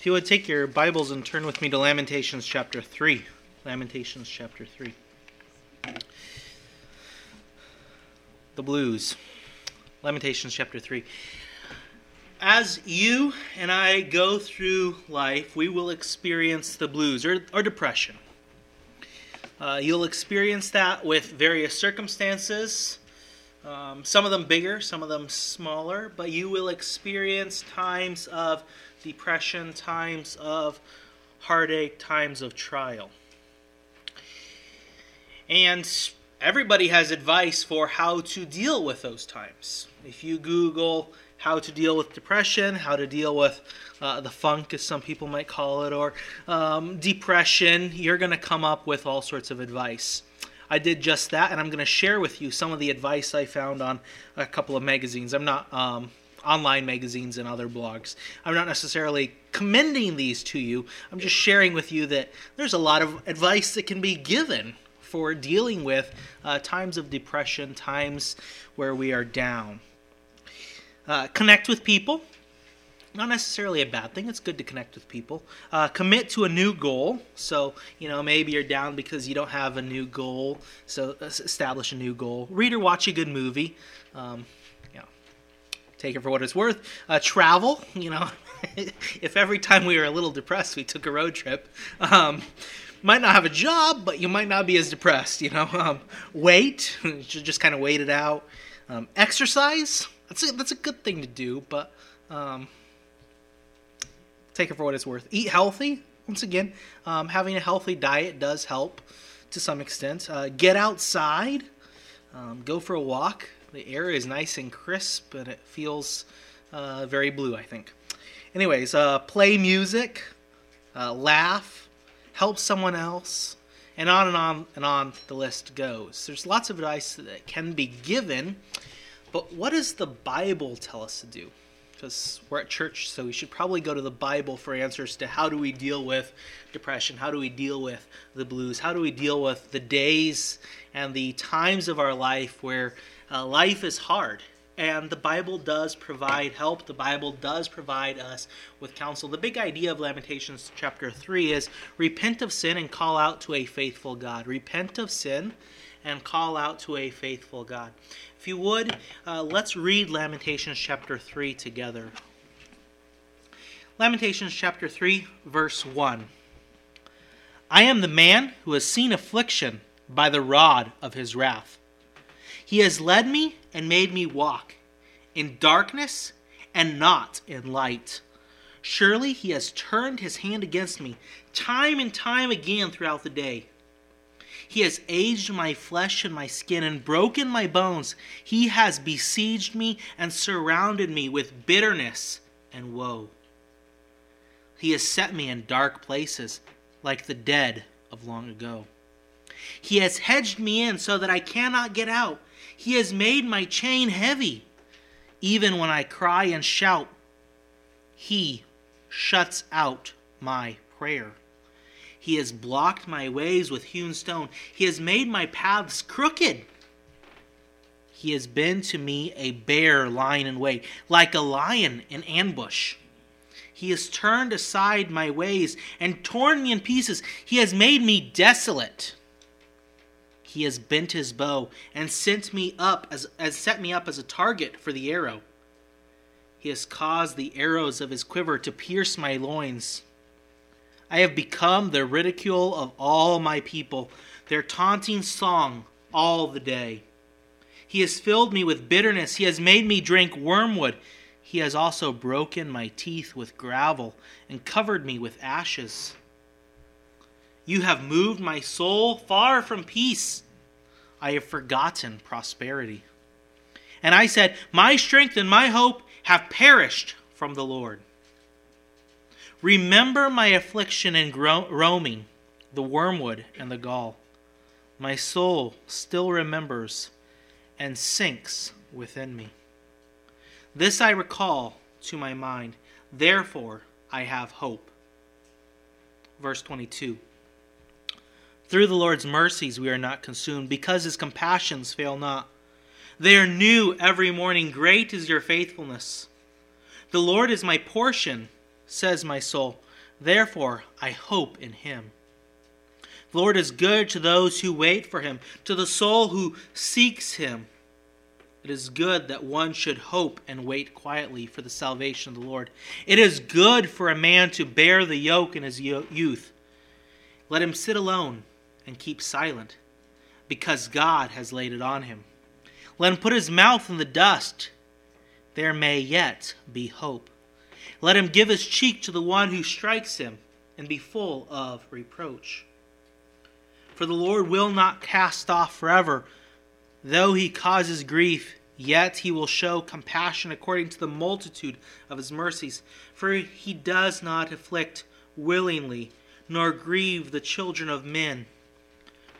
If you would take your Bibles and turn with me to Lamentations chapter 3. Lamentations chapter 3. The blues. Lamentations chapter 3. As you and I go through life, we will experience the blues or, or depression. Uh, you'll experience that with various circumstances, um, some of them bigger, some of them smaller, but you will experience times of depression, times of heartache, times of trial. And everybody has advice for how to deal with those times. If you Google how to deal with depression, how to deal with uh, the funk, as some people might call it, or um, depression, you're going to come up with all sorts of advice. I did just that, and I'm going to share with you some of the advice I found on a couple of magazines. I'm not um, online magazines and other blogs. I'm not necessarily commending these to you. I'm just sharing with you that there's a lot of advice that can be given for dealing with uh, times of depression, times where we are down. Uh, connect with people. Not necessarily a bad thing. It's good to connect with people. Uh, commit to a new goal. So, you know, maybe you're down because you don't have a new goal. So, establish a new goal. Read or watch a good movie. Um, you know, take it for what it's worth. Uh, travel. You know, if every time we were a little depressed, we took a road trip. Um, might not have a job, but you might not be as depressed. You know, um, wait. just kind of wait it out. Um, exercise that's a, that's a good thing to do, but um, take it for what it's worth. Eat healthy. Once again, um, having a healthy diet does help to some extent. Uh, get outside. Um, go for a walk. The air is nice and crisp, and it feels uh, very blue, I think. Anyways, uh, play music, uh, laugh, help someone else, and on and on and on the list goes. There's lots of advice that can be given but what does the Bible tell us to do? Because we're at church, so we should probably go to the Bible for answers to how do we deal with depression? How do we deal with the blues? How do we deal with the days and the times of our life where uh, life is hard? And the Bible does provide help. The Bible does provide us with counsel. The big idea of Lamentations chapter 3 is repent of sin and call out to a faithful God. Repent of sin and call out to a faithful God. If you would, uh, let's read Lamentations chapter 3 together. Lamentations chapter 3, verse 1. I am the man who has seen affliction by the rod of his wrath. He has led me and made me walk in darkness and not in light. Surely he has turned his hand against me time and time again throughout the day. He has aged my flesh and my skin and broken my bones. He has besieged me and surrounded me with bitterness and woe. He has set me in dark places like the dead of long ago. He has hedged me in so that I cannot get out. He has made my chain heavy. Even when I cry and shout, he shuts out my prayer. He has blocked my ways with hewn stone. He has made my paths crooked. He has been to me a bear lying in wait, like a lion in ambush. He has turned aside my ways and torn me in pieces. He has made me desolate. He has bent his bow and sent me up as, as set me up as a target for the arrow. He has caused the arrows of his quiver to pierce my loins. I have become the ridicule of all my people, their taunting song all the day. He has filled me with bitterness. He has made me drink wormwood. He has also broken my teeth with gravel and covered me with ashes. You have moved my soul far from peace. I have forgotten prosperity. And I said, My strength and my hope have perished from the Lord. Remember my affliction and gro- roaming, the wormwood and the gall. My soul still remembers and sinks within me. This I recall to my mind, therefore I have hope. Verse 22 Through the Lord's mercies we are not consumed, because his compassions fail not. They are new every morning. Great is your faithfulness. The Lord is my portion says my soul. Therefore, I hope in him. The Lord is good to those who wait for him, to the soul who seeks him. It is good that one should hope and wait quietly for the salvation of the Lord. It is good for a man to bear the yoke in his youth. Let him sit alone and keep silent, because God has laid it on him. Let him put his mouth in the dust. There may yet be hope. Let him give his cheek to the one who strikes him, and be full of reproach. For the Lord will not cast off forever Though he causes grief, yet he will show compassion according to the multitude of his mercies. For he does not afflict willingly, nor grieve the children of men.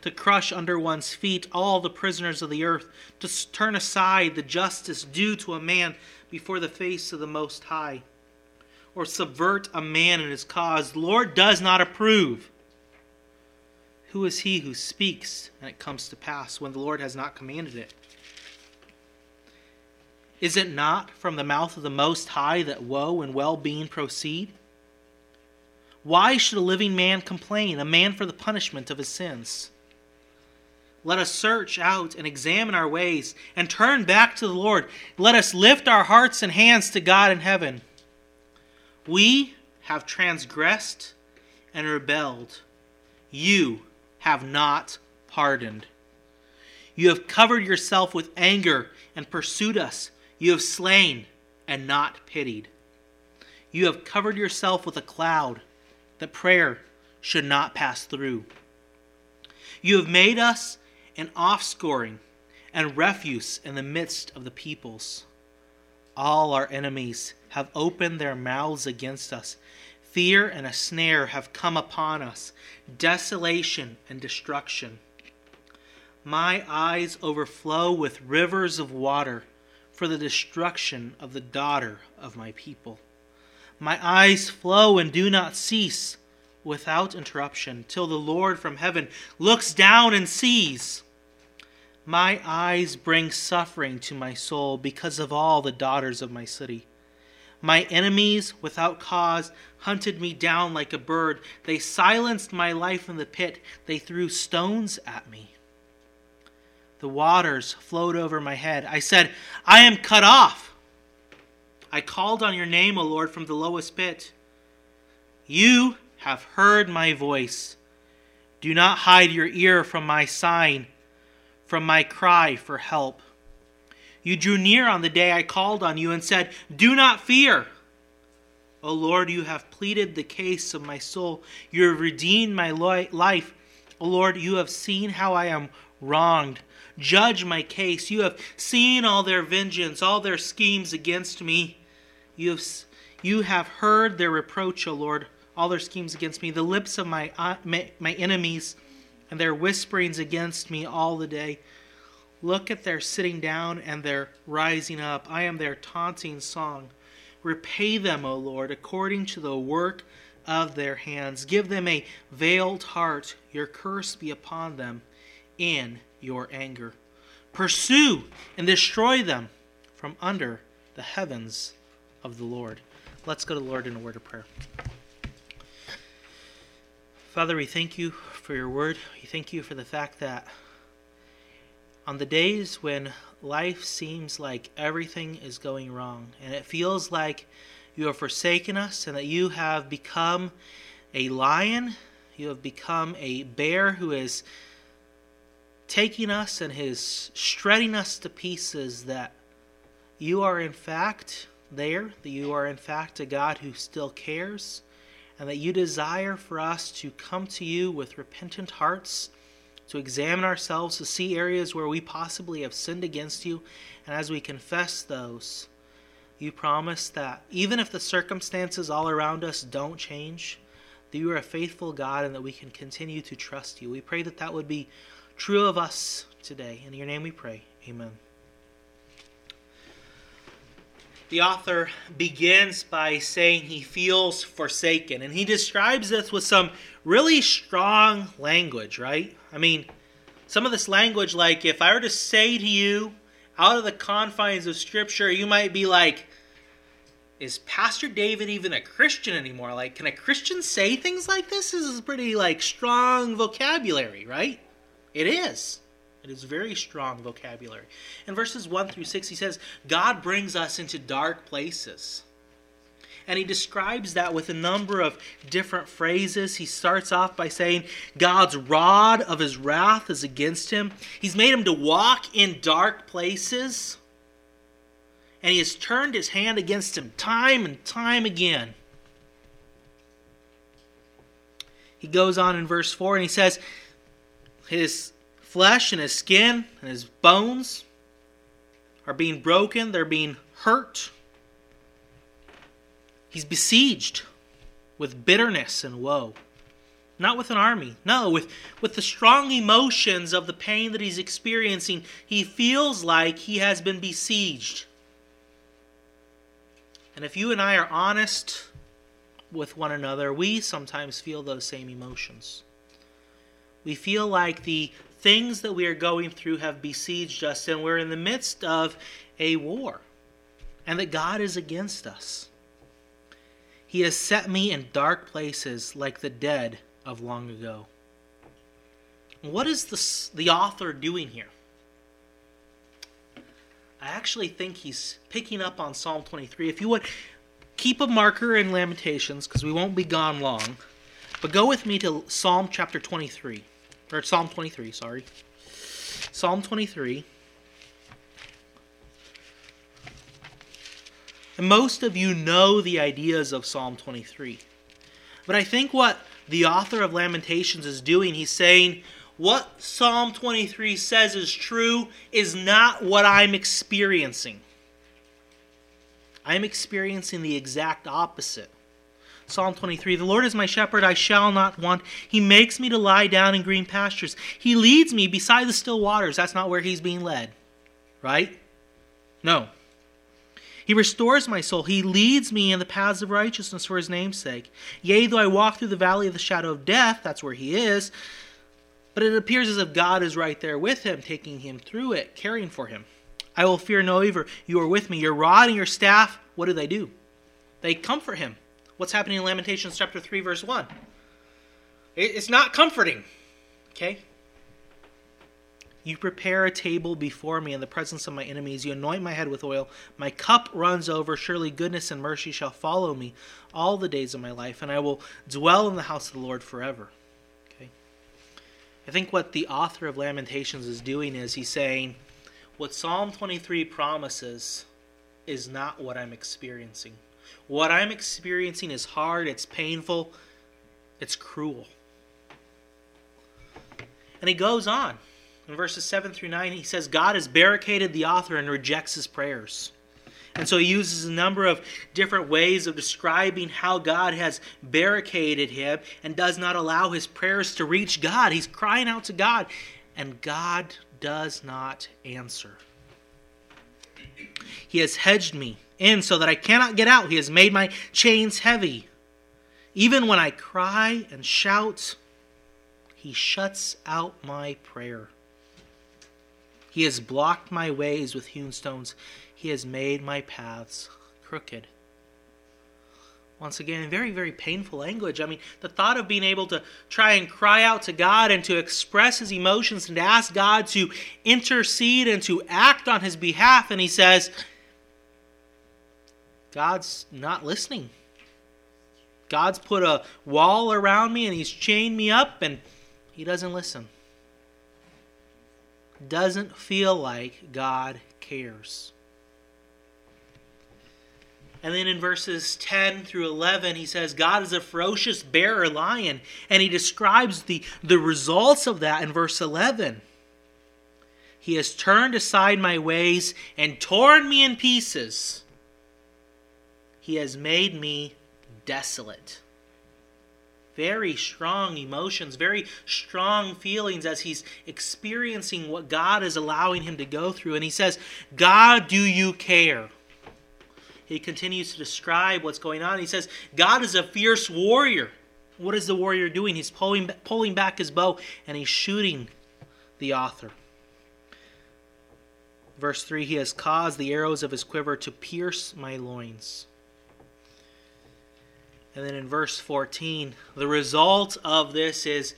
To crush under one's feet all the prisoners of the earth, to turn aside the justice due to a man before the face of the Most High, or subvert a man in his cause, the Lord does not approve. Who is he who speaks and it comes to pass when the Lord has not commanded it? Is it not from the mouth of the Most High that woe and well being proceed? Why should a living man complain, a man for the punishment of his sins? Let us search out and examine our ways and turn back to the Lord. Let us lift our hearts and hands to God in heaven. We have transgressed and rebelled. You have not pardoned. You have covered yourself with anger and pursued us. You have slain and not pitied. You have covered yourself with a cloud that prayer should not pass through. You have made us an offscouring and refuse in the midst of the peoples. All our enemies have opened their mouths against us. Fear and a snare have come upon us, desolation and destruction. My eyes overflow with rivers of water for the destruction of the daughter of my people. My eyes flow and do not cease without interruption till the Lord from heaven looks down and sees. My eyes bring suffering to my soul because of all the daughters of my city. My enemies, without cause, hunted me down like a bird. They silenced my life in the pit. They threw stones at me. The waters flowed over my head. I said, I am cut off. I called on your name, O Lord, from the lowest pit. You have heard my voice. Do not hide your ear from my sign, from my cry for help. You drew near on the day I called on you and said, Do not fear. O Lord, you have pleaded the case of my soul. You have redeemed my life. O Lord, you have seen how I am wronged. Judge my case. You have seen all their vengeance, all their schemes against me. You have, you have heard their reproach, O Lord, all their schemes against me, the lips of my, uh, my, my enemies, and their whisperings against me all the day. Look at their sitting down and their rising up. I am their taunting song. Repay them, O Lord, according to the work of their hands. Give them a veiled heart. Your curse be upon them in your anger. Pursue and destroy them from under the heavens of the Lord. Let's go to the Lord in a word of prayer. Father, we thank you for your word. We thank you for the fact that on the days when life seems like everything is going wrong and it feels like you have forsaken us and that you have become a lion, you have become a bear who is taking us and is shredding us to pieces, that you are in fact there, that you are in fact a God who still cares, and that you desire for us to come to you with repentant hearts to examine ourselves, to see areas where we possibly have sinned against you. And as we confess those, you promise that even if the circumstances all around us don't change, that you are a faithful God and that we can continue to trust you. We pray that that would be true of us today. In your name we pray. Amen. The author begins by saying he feels forsaken, and he describes this with some really strong language, right? I mean, some of this language, like if I were to say to you out of the confines of Scripture, you might be like, is Pastor David even a Christian anymore? Like, can a Christian say things like this? This is pretty like strong vocabulary, right? It is. It is very strong vocabulary. In verses 1 through 6, he says, God brings us into dark places. And he describes that with a number of different phrases. He starts off by saying, God's rod of his wrath is against him. He's made him to walk in dark places. And he has turned his hand against him time and time again. He goes on in verse 4 and he says, His flesh and his skin and his bones are being broken, they're being hurt. He's besieged with bitterness and woe. Not with an army. No, with, with the strong emotions of the pain that he's experiencing, he feels like he has been besieged. And if you and I are honest with one another, we sometimes feel those same emotions. We feel like the things that we are going through have besieged us, and we're in the midst of a war, and that God is against us. He has set me in dark places like the dead of long ago. What is the, the author doing here? I actually think he's picking up on Psalm 23. If you would keep a marker in Lamentations, because we won't be gone long, but go with me to Psalm chapter 23 or Psalm 23, sorry. Psalm 23. And most of you know the ideas of Psalm 23. But I think what the author of Lamentations is doing, he's saying, what Psalm 23 says is true is not what I'm experiencing. I'm experiencing the exact opposite. Psalm 23 The Lord is my shepherd, I shall not want. He makes me to lie down in green pastures. He leads me beside the still waters. That's not where he's being led, right? No. He restores my soul. He leads me in the paths of righteousness for his name's sake. Yea, though I walk through the valley of the shadow of death, that's where he is, but it appears as if God is right there with him, taking him through it, caring for him. I will fear no evil. You are with me. Your rod and your staff, what do they do? They comfort him. What's happening in Lamentations chapter 3, verse 1? It's not comforting. Okay? You prepare a table before me in the presence of my enemies. You anoint my head with oil. My cup runs over. Surely goodness and mercy shall follow me all the days of my life, and I will dwell in the house of the Lord forever. Okay? I think what the author of Lamentations is doing is he's saying, what Psalm 23 promises is not what I'm experiencing. What I'm experiencing is hard, it's painful, it's cruel. And he goes on. In verses 7 through 9, he says, God has barricaded the author and rejects his prayers. And so he uses a number of different ways of describing how God has barricaded him and does not allow his prayers to reach God. He's crying out to God, and God does not answer. He has hedged me in so that I cannot get out. He has made my chains heavy. Even when I cry and shout, he shuts out my prayer. He has blocked my ways with hewn stones. He has made my paths crooked. Once again, very, very painful language. I mean, the thought of being able to try and cry out to God and to express his emotions and to ask God to intercede and to act on his behalf. And he says, God's not listening. God's put a wall around me and he's chained me up and he doesn't listen. Doesn't feel like God cares. And then in verses 10 through 11, he says, God is a ferocious bear or lion. And he describes the, the results of that in verse 11. He has turned aside my ways and torn me in pieces. He has made me desolate. Very strong emotions, very strong feelings as he's experiencing what God is allowing him to go through. And he says, God, do you care? He continues to describe what's going on. He says, God is a fierce warrior. What is the warrior doing? He's pulling, pulling back his bow and he's shooting the author. Verse 3 He has caused the arrows of his quiver to pierce my loins. And then in verse 14, the result of this is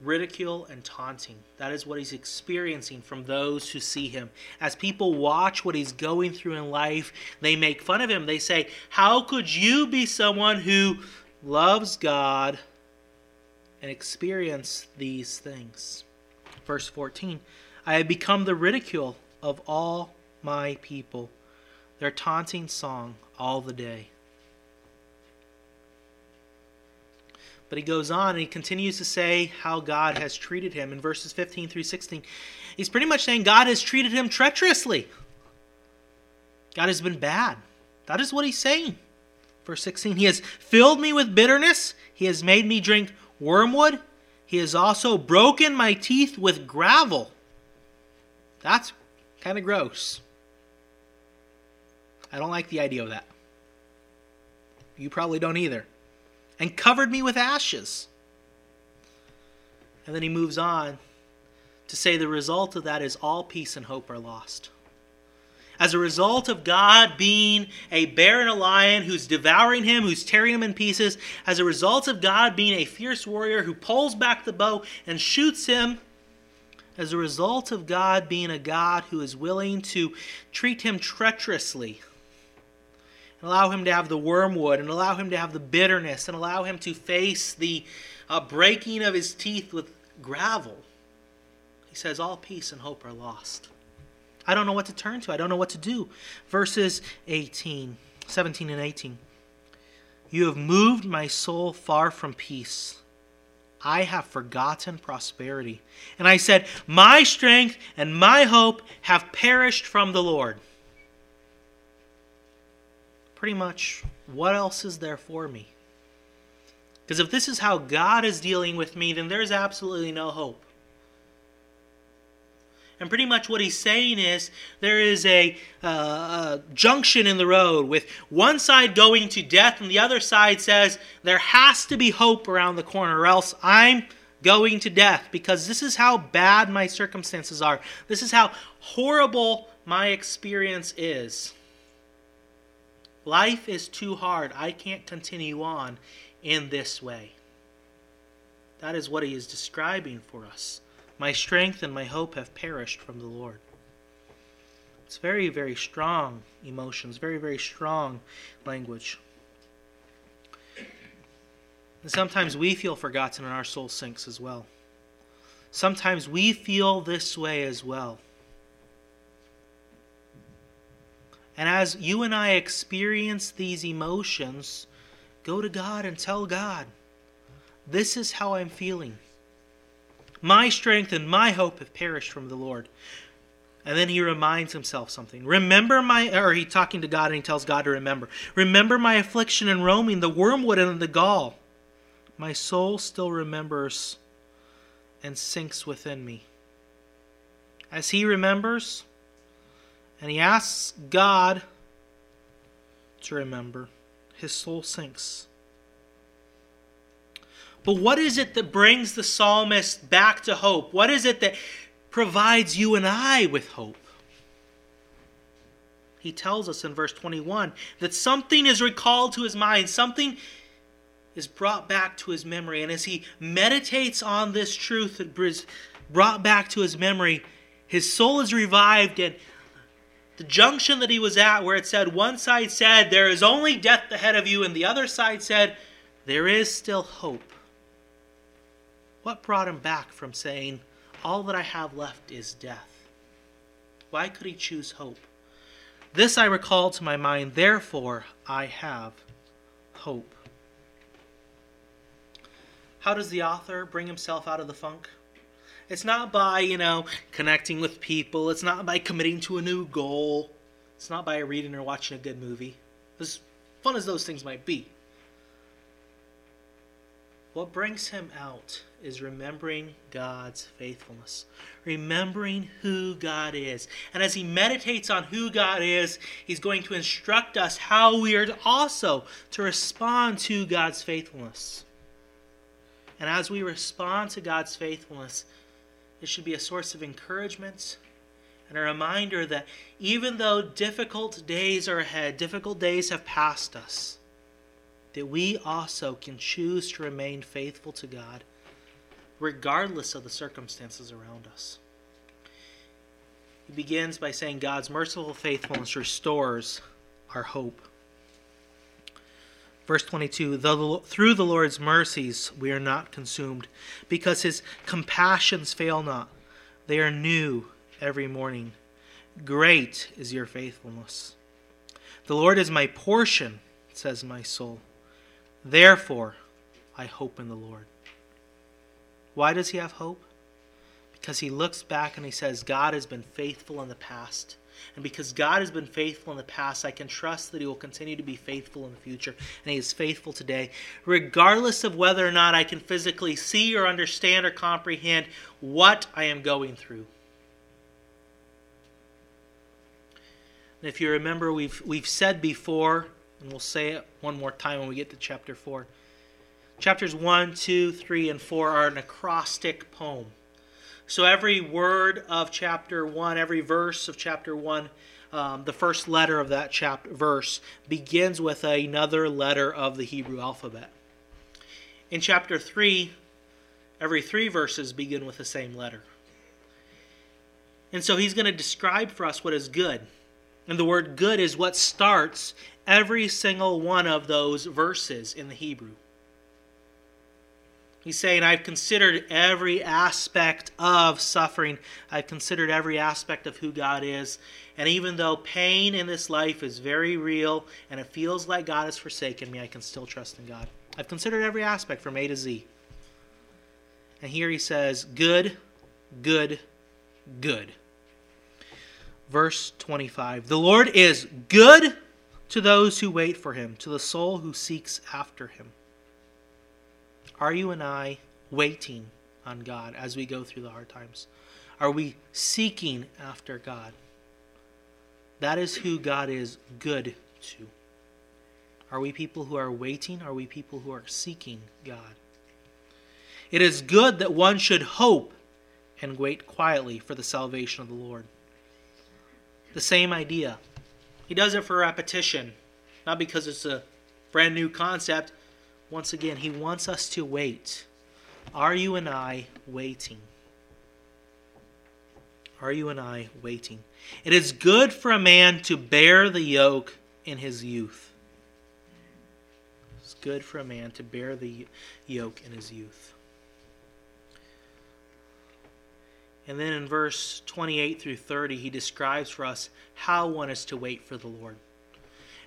ridicule and taunting. That is what he's experiencing from those who see him. As people watch what he's going through in life, they make fun of him. They say, How could you be someone who loves God and experience these things? Verse 14 I have become the ridicule of all my people, their taunting song all the day. But he goes on and he continues to say how God has treated him in verses 15 through 16. He's pretty much saying God has treated him treacherously. God has been bad. That is what he's saying. Verse 16 He has filled me with bitterness, He has made me drink wormwood, He has also broken my teeth with gravel. That's kind of gross. I don't like the idea of that. You probably don't either and covered me with ashes. And then he moves on to say the result of that is all peace and hope are lost. As a result of God being a bear and a lion who's devouring him, who's tearing him in pieces, as a result of God being a fierce warrior who pulls back the bow and shoots him, as a result of God being a God who is willing to treat him treacherously allow him to have the wormwood and allow him to have the bitterness and allow him to face the uh, breaking of his teeth with gravel. He says, All peace and hope are lost. I don't know what to turn to. I don't know what to do. Verses 18, 17 and 18. You have moved my soul far from peace. I have forgotten prosperity. And I said, My strength and my hope have perished from the Lord pretty much what else is there for me? Because if this is how God is dealing with me, then there's absolutely no hope. And pretty much what he's saying is there is a, uh, a, junction in the road with one side going to death and the other side says there has to be hope around the corner or else I'm going to death because this is how bad my circumstances are. This is how horrible my experience is. Life is too hard. I can't continue on in this way. That is what he is describing for us. My strength and my hope have perished from the Lord. It's very, very strong emotions, very, very strong language. And sometimes we feel forgotten and our soul sinks as well. Sometimes we feel this way as well. And as you and I experience these emotions, go to God and tell God, This is how I'm feeling. My strength and my hope have perished from the Lord. And then he reminds himself something. Remember my, or he's talking to God and he tells God to remember. Remember my affliction and roaming, the wormwood and the gall. My soul still remembers and sinks within me. As he remembers, and he asks God to remember. His soul sinks. But what is it that brings the psalmist back to hope? What is it that provides you and I with hope? He tells us in verse 21 that something is recalled to his mind, something is brought back to his memory. And as he meditates on this truth that is brought back to his memory, his soul is revived and the junction that he was at, where it said, one side said, There is only death ahead of you, and the other side said, There is still hope. What brought him back from saying, All that I have left is death? Why could he choose hope? This I recall to my mind, therefore I have hope. How does the author bring himself out of the funk? It's not by, you know, connecting with people. It's not by committing to a new goal. It's not by reading or watching a good movie. As fun as those things might be. What brings him out is remembering God's faithfulness, remembering who God is. And as he meditates on who God is, he's going to instruct us how we are also to respond to God's faithfulness. And as we respond to God's faithfulness, it should be a source of encouragement and a reminder that even though difficult days are ahead, difficult days have passed us, that we also can choose to remain faithful to God regardless of the circumstances around us. He begins by saying God's merciful faithfulness restores our hope. Verse 22 the, Through the Lord's mercies we are not consumed, because his compassions fail not. They are new every morning. Great is your faithfulness. The Lord is my portion, says my soul. Therefore, I hope in the Lord. Why does he have hope? Because he looks back and he says, God has been faithful in the past. And because God has been faithful in the past, I can trust that He will continue to be faithful in the future. And He is faithful today, regardless of whether or not I can physically see or understand or comprehend what I am going through. And if you remember, we've, we've said before, and we'll say it one more time when we get to chapter 4. Chapters 1, 2, 3, and 4 are an acrostic poem. So every word of chapter 1, every verse of chapter 1, um, the first letter of that chapter verse begins with another letter of the Hebrew alphabet. In chapter 3, every three verses begin with the same letter. And so he's going to describe for us what is good. And the word good is what starts every single one of those verses in the Hebrew. He's saying, I've considered every aspect of suffering. I've considered every aspect of who God is. And even though pain in this life is very real and it feels like God has forsaken me, I can still trust in God. I've considered every aspect from A to Z. And here he says, Good, good, good. Verse 25 The Lord is good to those who wait for him, to the soul who seeks after him. Are you and I waiting on God as we go through the hard times? Are we seeking after God? That is who God is good to. Are we people who are waiting? Are we people who are seeking God? It is good that one should hope and wait quietly for the salvation of the Lord. The same idea. He does it for repetition, not because it's a brand new concept. Once again, he wants us to wait. Are you and I waiting? Are you and I waiting? It is good for a man to bear the yoke in his youth. It's good for a man to bear the yoke in his youth. And then in verse 28 through 30, he describes for us how one is to wait for the Lord.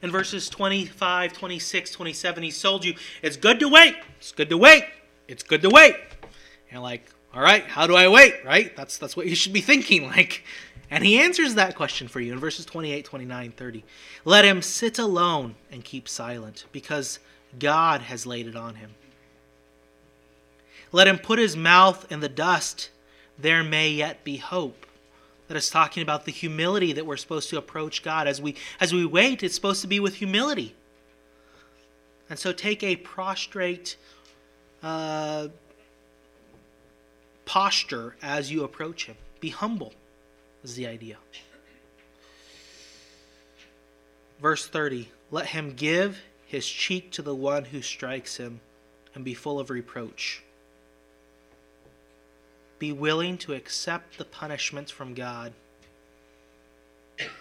In verses 25, 26, 27, he told you, it's good to wait. It's good to wait. It's good to wait. And you're like, all right, how do I wait? Right? That's, that's what you should be thinking. Like, and he answers that question for you in verses 28, 29, 30. Let him sit alone and keep silent, because God has laid it on him. Let him put his mouth in the dust there may yet be hope. That is talking about the humility that we're supposed to approach God. As we as we wait, it's supposed to be with humility. And so take a prostrate uh, posture as you approach him. Be humble, is the idea. Verse 30 Let him give his cheek to the one who strikes him and be full of reproach. Be willing to accept the punishments from God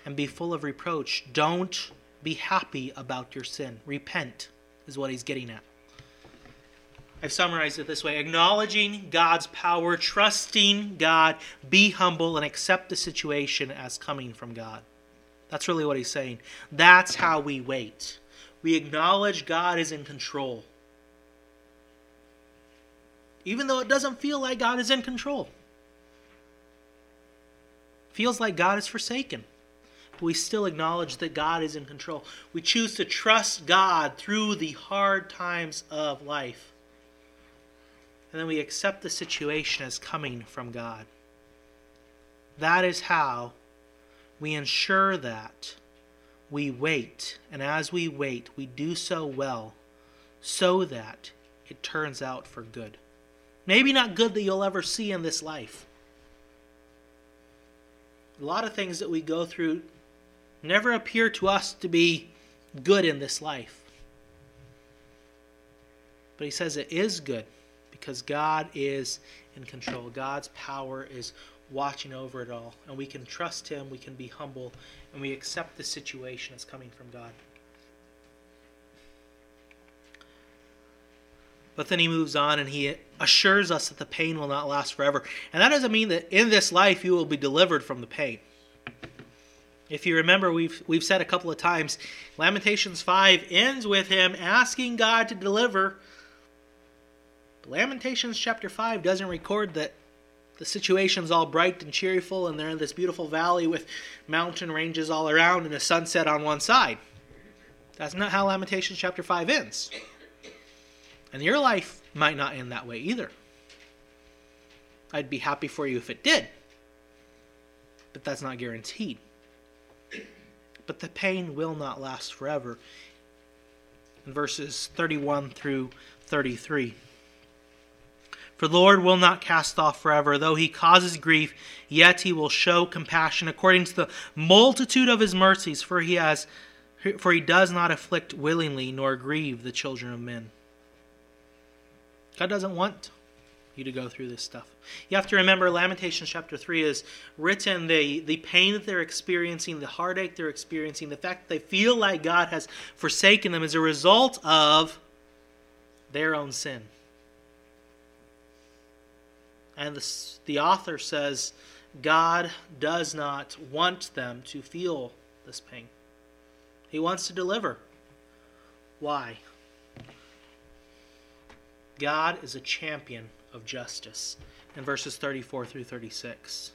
and be full of reproach. Don't be happy about your sin. Repent, is what he's getting at. I've summarized it this way acknowledging God's power, trusting God, be humble, and accept the situation as coming from God. That's really what he's saying. That's how we wait. We acknowledge God is in control even though it doesn't feel like God is in control. Feels like God is forsaken. But we still acknowledge that God is in control. We choose to trust God through the hard times of life. And then we accept the situation as coming from God. That is how we ensure that we wait. And as we wait, we do so well so that it turns out for good. Maybe not good that you'll ever see in this life. A lot of things that we go through never appear to us to be good in this life. But he says it is good because God is in control. God's power is watching over it all. And we can trust him, we can be humble, and we accept the situation as coming from God. But then he moves on and he assures us that the pain will not last forever. And that doesn't mean that in this life you will be delivered from the pain. If you remember, we've, we've said a couple of times, Lamentations 5 ends with him asking God to deliver. But Lamentations chapter 5 doesn't record that the situation's all bright and cheerful and they're in this beautiful valley with mountain ranges all around and a sunset on one side. That's not how Lamentations chapter 5 ends. And your life might not end that way either. I'd be happy for you if it did. But that's not guaranteed. But the pain will not last forever. In verses 31 through 33. For the Lord will not cast off forever, though he causes grief, yet he will show compassion according to the multitude of his mercies, for he has for he does not afflict willingly nor grieve the children of men. God doesn't want you to go through this stuff. You have to remember Lamentations chapter 3 is written the, the pain that they're experiencing, the heartache they're experiencing, the fact that they feel like God has forsaken them as a result of their own sin. And the, the author says God does not want them to feel this pain. He wants to deliver. Why? God is a champion of justice. In verses 34 through 36,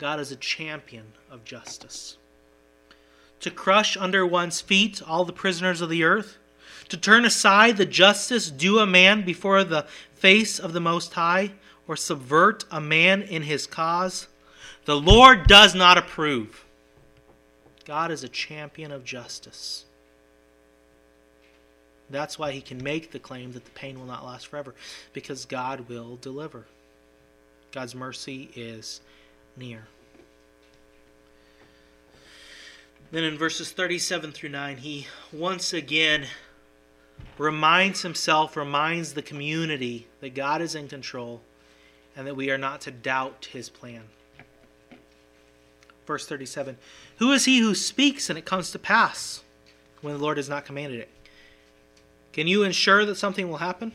God is a champion of justice. To crush under one's feet all the prisoners of the earth, to turn aside the justice due a man before the face of the Most High, or subvert a man in his cause, the Lord does not approve. God is a champion of justice. That's why he can make the claim that the pain will not last forever, because God will deliver. God's mercy is near. Then in verses 37 through 9, he once again reminds himself, reminds the community that God is in control and that we are not to doubt his plan. Verse 37 Who is he who speaks and it comes to pass when the Lord has not commanded it? Can you ensure that something will happen?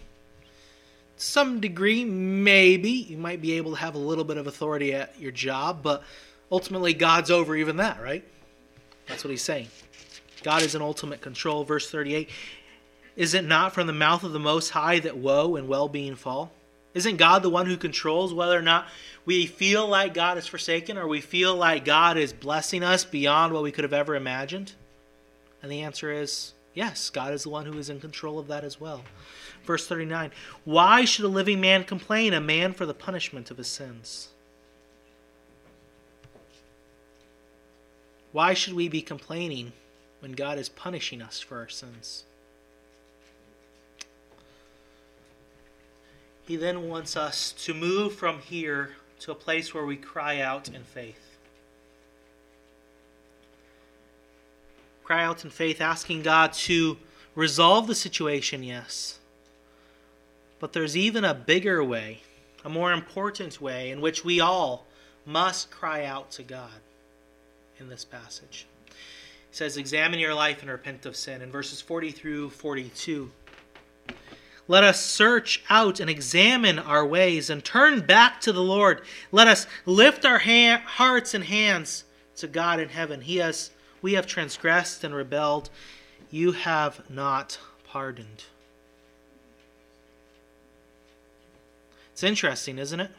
Some degree, maybe. You might be able to have a little bit of authority at your job, but ultimately, God's over even that, right? That's what he's saying. God is in ultimate control. Verse 38 Is it not from the mouth of the Most High that woe and well being fall? Isn't God the one who controls whether or not we feel like God is forsaken or we feel like God is blessing us beyond what we could have ever imagined? And the answer is Yes, God is the one who is in control of that as well. Verse 39 Why should a living man complain, a man for the punishment of his sins? Why should we be complaining when God is punishing us for our sins? He then wants us to move from here to a place where we cry out in faith. Cry out in faith, asking God to resolve the situation, yes. But there's even a bigger way, a more important way, in which we all must cry out to God in this passage. He says, Examine your life and repent of sin. In verses 40 through 42, let us search out and examine our ways and turn back to the Lord. Let us lift our ha- hearts and hands to God in heaven. He has we have transgressed and rebelled. You have not pardoned. It's interesting, isn't it?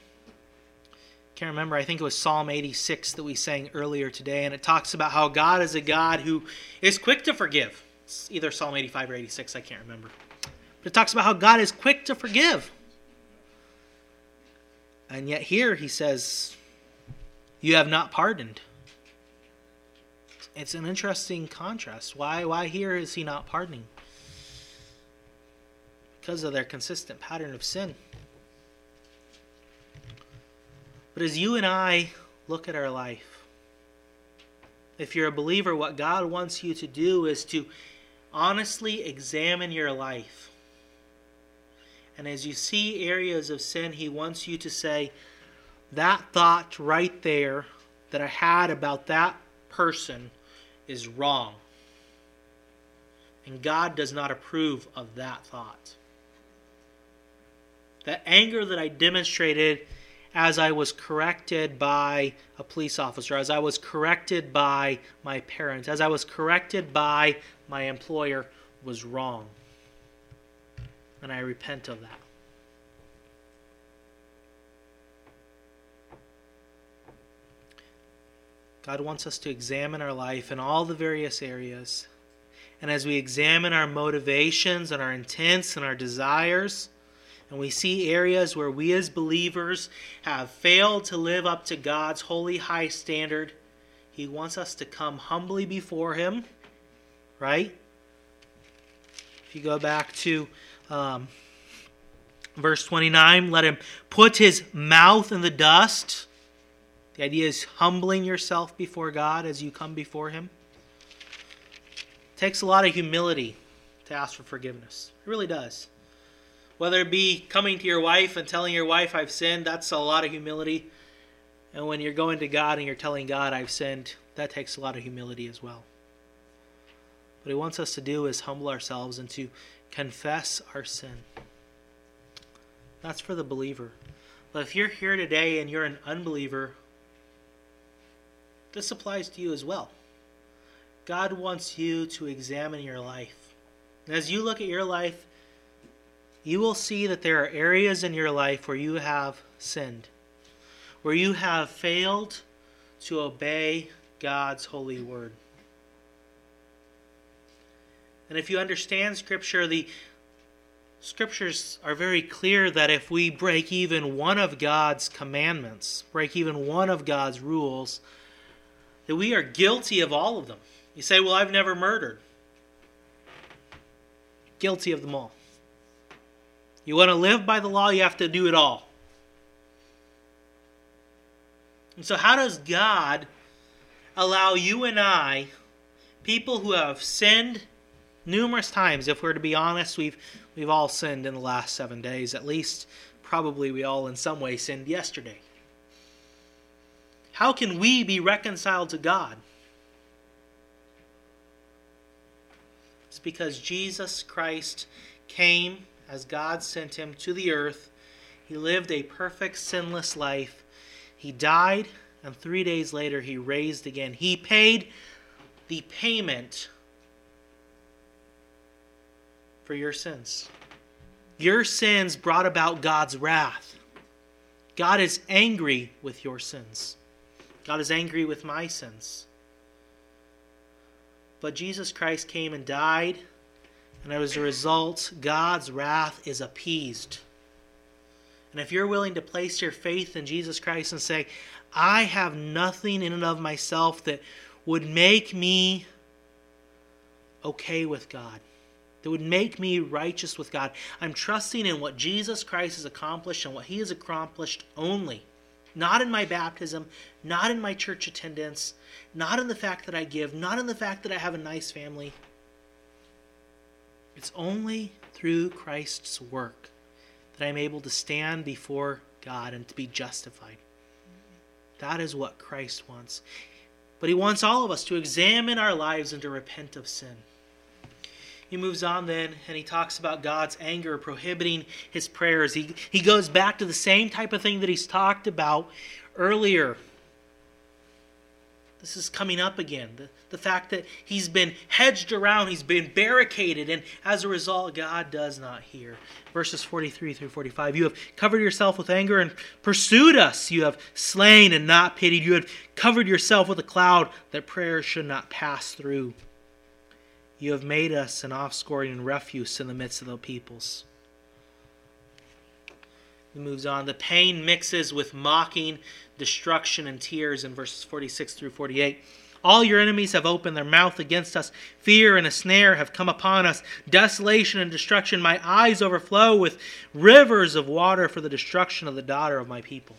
Can't remember. I think it was Psalm 86 that we sang earlier today, and it talks about how God is a God who is quick to forgive. It's either Psalm 85 or 86, I can't remember. But it talks about how God is quick to forgive. And yet here he says, You have not pardoned it's an interesting contrast. Why why here is he not pardoning? Because of their consistent pattern of sin. But as you and I look at our life, if you're a believer, what God wants you to do is to honestly examine your life And as you see areas of sin, He wants you to say, That thought right there that I had about that person is wrong. And God does not approve of that thought. That anger that I demonstrated as I was corrected by a police officer, as I was corrected by my parents, as I was corrected by my employer was wrong. And I repent of that. God wants us to examine our life in all the various areas. And as we examine our motivations and our intents and our desires, and we see areas where we as believers have failed to live up to God's holy high standard, He wants us to come humbly before Him, right? If you go back to um, verse 29, let Him put His mouth in the dust. The idea is humbling yourself before God as you come before Him. It takes a lot of humility to ask for forgiveness. It really does. Whether it be coming to your wife and telling your wife, I've sinned, that's a lot of humility. And when you're going to God and you're telling God, I've sinned, that takes a lot of humility as well. What He wants us to do is humble ourselves and to confess our sin. That's for the believer. But if you're here today and you're an unbeliever, this applies to you as well. God wants you to examine your life. And as you look at your life, you will see that there are areas in your life where you have sinned, where you have failed to obey God's holy word. And if you understand Scripture, the Scriptures are very clear that if we break even one of God's commandments, break even one of God's rules, that we are guilty of all of them. You say, Well, I've never murdered. Guilty of them all. You want to live by the law, you have to do it all. And so, how does God allow you and I, people who have sinned numerous times, if we're to be honest, we've, we've all sinned in the last seven days, at least probably we all in some way sinned yesterday. How can we be reconciled to God? It's because Jesus Christ came as God sent him to the earth. He lived a perfect, sinless life. He died, and three days later, he raised again. He paid the payment for your sins. Your sins brought about God's wrath. God is angry with your sins. God is angry with my sins. But Jesus Christ came and died, and as a result, God's wrath is appeased. And if you're willing to place your faith in Jesus Christ and say, I have nothing in and of myself that would make me okay with God, that would make me righteous with God, I'm trusting in what Jesus Christ has accomplished and what He has accomplished only not in my baptism, not in my church attendance, not in the fact that I give, not in the fact that I have a nice family. It's only through Christ's work that I'm able to stand before God and to be justified. That is what Christ wants. But He wants all of us to examine our lives and to repent of sin. He moves on then and he talks about God's anger prohibiting his prayers. He, he goes back to the same type of thing that he's talked about earlier. This is coming up again. The, the fact that he's been hedged around, he's been barricaded, and as a result, God does not hear. Verses 43 through 45 You have covered yourself with anger and pursued us. You have slain and not pitied. You have covered yourself with a cloud that prayers should not pass through. You have made us an offscouring and refuse in the midst of the peoples. He moves on. The pain mixes with mocking, destruction, and tears in verses 46 through 48. All your enemies have opened their mouth against us. Fear and a snare have come upon us. Desolation and destruction. My eyes overflow with rivers of water for the destruction of the daughter of my people.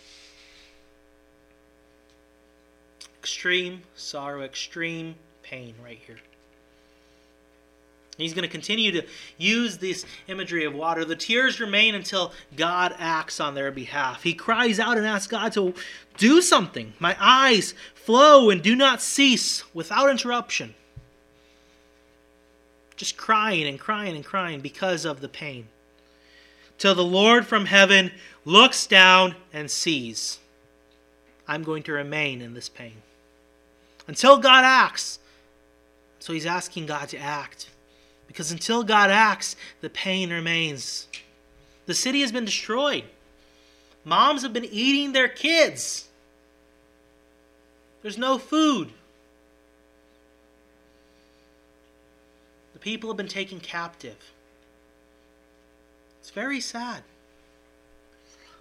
Extreme sorrow, extreme pain right here. He's going to continue to use this imagery of water. The tears remain until God acts on their behalf. He cries out and asks God to do something. My eyes flow and do not cease without interruption. Just crying and crying and crying because of the pain. Till the Lord from heaven looks down and sees. I'm going to remain in this pain. Until God acts. So he's asking God to act. Because until God acts, the pain remains. The city has been destroyed. Moms have been eating their kids. There's no food. The people have been taken captive. It's very sad.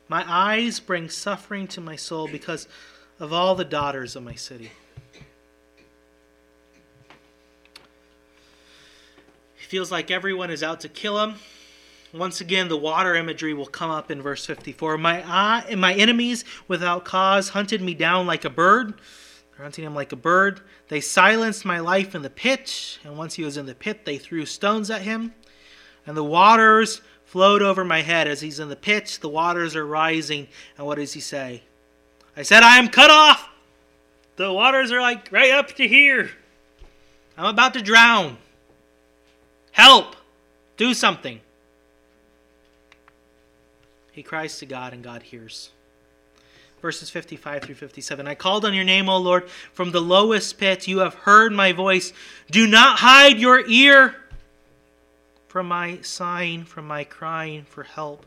My eyes bring suffering to my soul because of all the daughters of my city. Feels like everyone is out to kill him. Once again, the water imagery will come up in verse 54. My eye, my enemies without cause hunted me down like a bird. They're hunting him like a bird. They silenced my life in the pit, and once he was in the pit, they threw stones at him. And the waters flowed over my head as he's in the pit. The waters are rising, and what does he say? I said, I am cut off. The waters are like right up to here. I'm about to drown. Help! Do something. He cries to God, and God hears. Verses 55 through 57 I called on your name, O Lord, from the lowest pit. You have heard my voice. Do not hide your ear from my sighing, from my crying for help.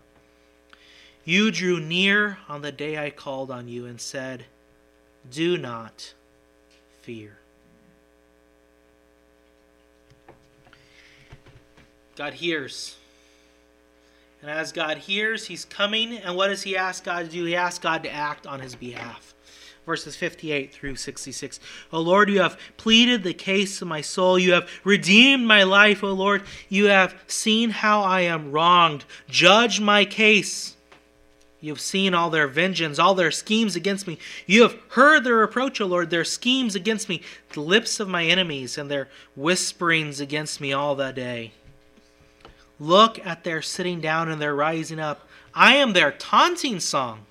You drew near on the day I called on you and said, Do not fear. God hears. And as God hears, he's coming. And what does he ask God to do? He asks God to act on his behalf. Verses 58 through 66. O Lord, you have pleaded the case of my soul. You have redeemed my life, O Lord. You have seen how I am wronged. Judge my case. You have seen all their vengeance, all their schemes against me. You have heard their reproach, O Lord, their schemes against me, the lips of my enemies, and their whisperings against me all that day. Look at their sitting down and their rising up. I am their taunting song.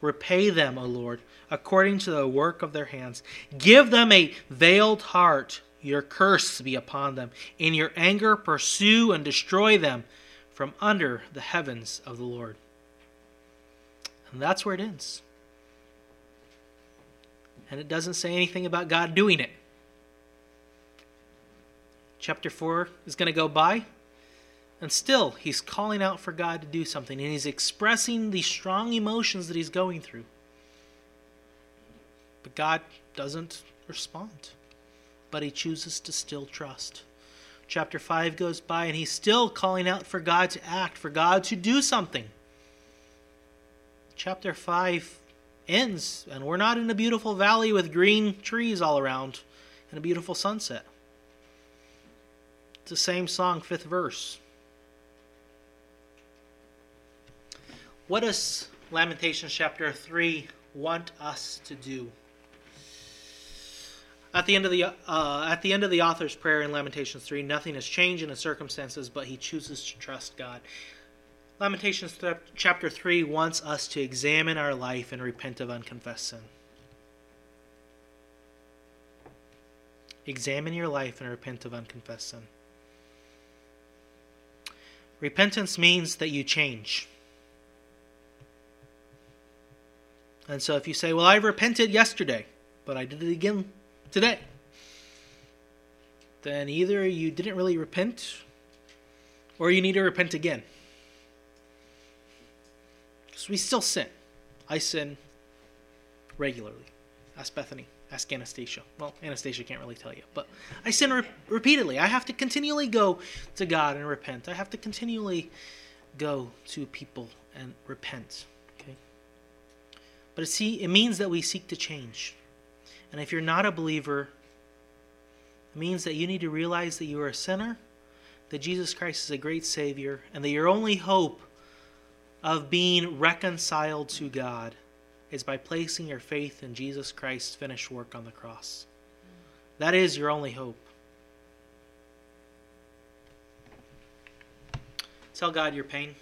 Repay them, O Lord, according to the work of their hands. Give them a veiled heart. Your curse be upon them. In your anger, pursue and destroy them from under the heavens of the Lord. And that's where it ends. And it doesn't say anything about God doing it. Chapter 4 is going to go by. And still, he's calling out for God to do something, and he's expressing these strong emotions that he's going through. But God doesn't respond, but he chooses to still trust. Chapter 5 goes by, and he's still calling out for God to act, for God to do something. Chapter 5 ends, and we're not in a beautiful valley with green trees all around and a beautiful sunset. It's the same song, fifth verse. What does Lamentations chapter 3 want us to do? At the end of the uh, at the end of the author's prayer in Lamentations 3, nothing has changed in his circumstances, but he chooses to trust God. Lamentations th- chapter 3 wants us to examine our life and repent of unconfessed sin. Examine your life and repent of unconfessed sin. Repentance means that you change. And so if you say, Well, I repented yesterday, but I did it again today, then either you didn't really repent or you need to repent again. Because we still sin. I sin regularly. Ask Bethany. Ask Anastasia. Well, Anastasia can't really tell you, but I sin re- repeatedly. I have to continually go to God and repent. I have to continually go to people and repent. But see, it means that we seek to change. And if you're not a believer, it means that you need to realize that you are a sinner, that Jesus Christ is a great Savior, and that your only hope of being reconciled to God is by placing your faith in Jesus Christ's finished work on the cross. That is your only hope. Tell God your pain.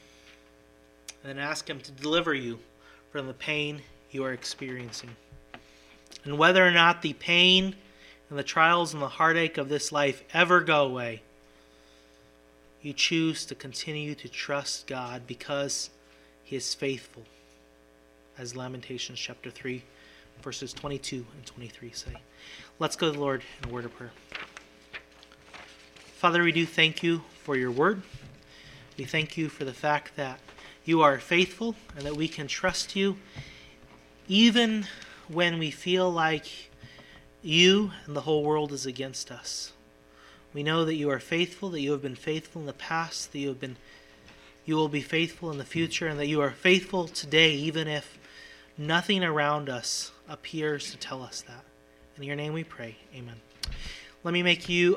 And then ask Him to deliver you from the pain you are experiencing. And whether or not the pain and the trials and the heartache of this life ever go away, you choose to continue to trust God because He is faithful, as Lamentations chapter 3, verses 22 and 23 say. Let's go to the Lord in a word of prayer. Father, we do thank you for your word. We thank you for the fact that you are faithful and that we can trust you even when we feel like you and the whole world is against us. We know that you are faithful, that you have been faithful in the past, that you have been you will be faithful in the future and that you are faithful today even if nothing around us appears to tell us that. In your name we pray. Amen. Let me make you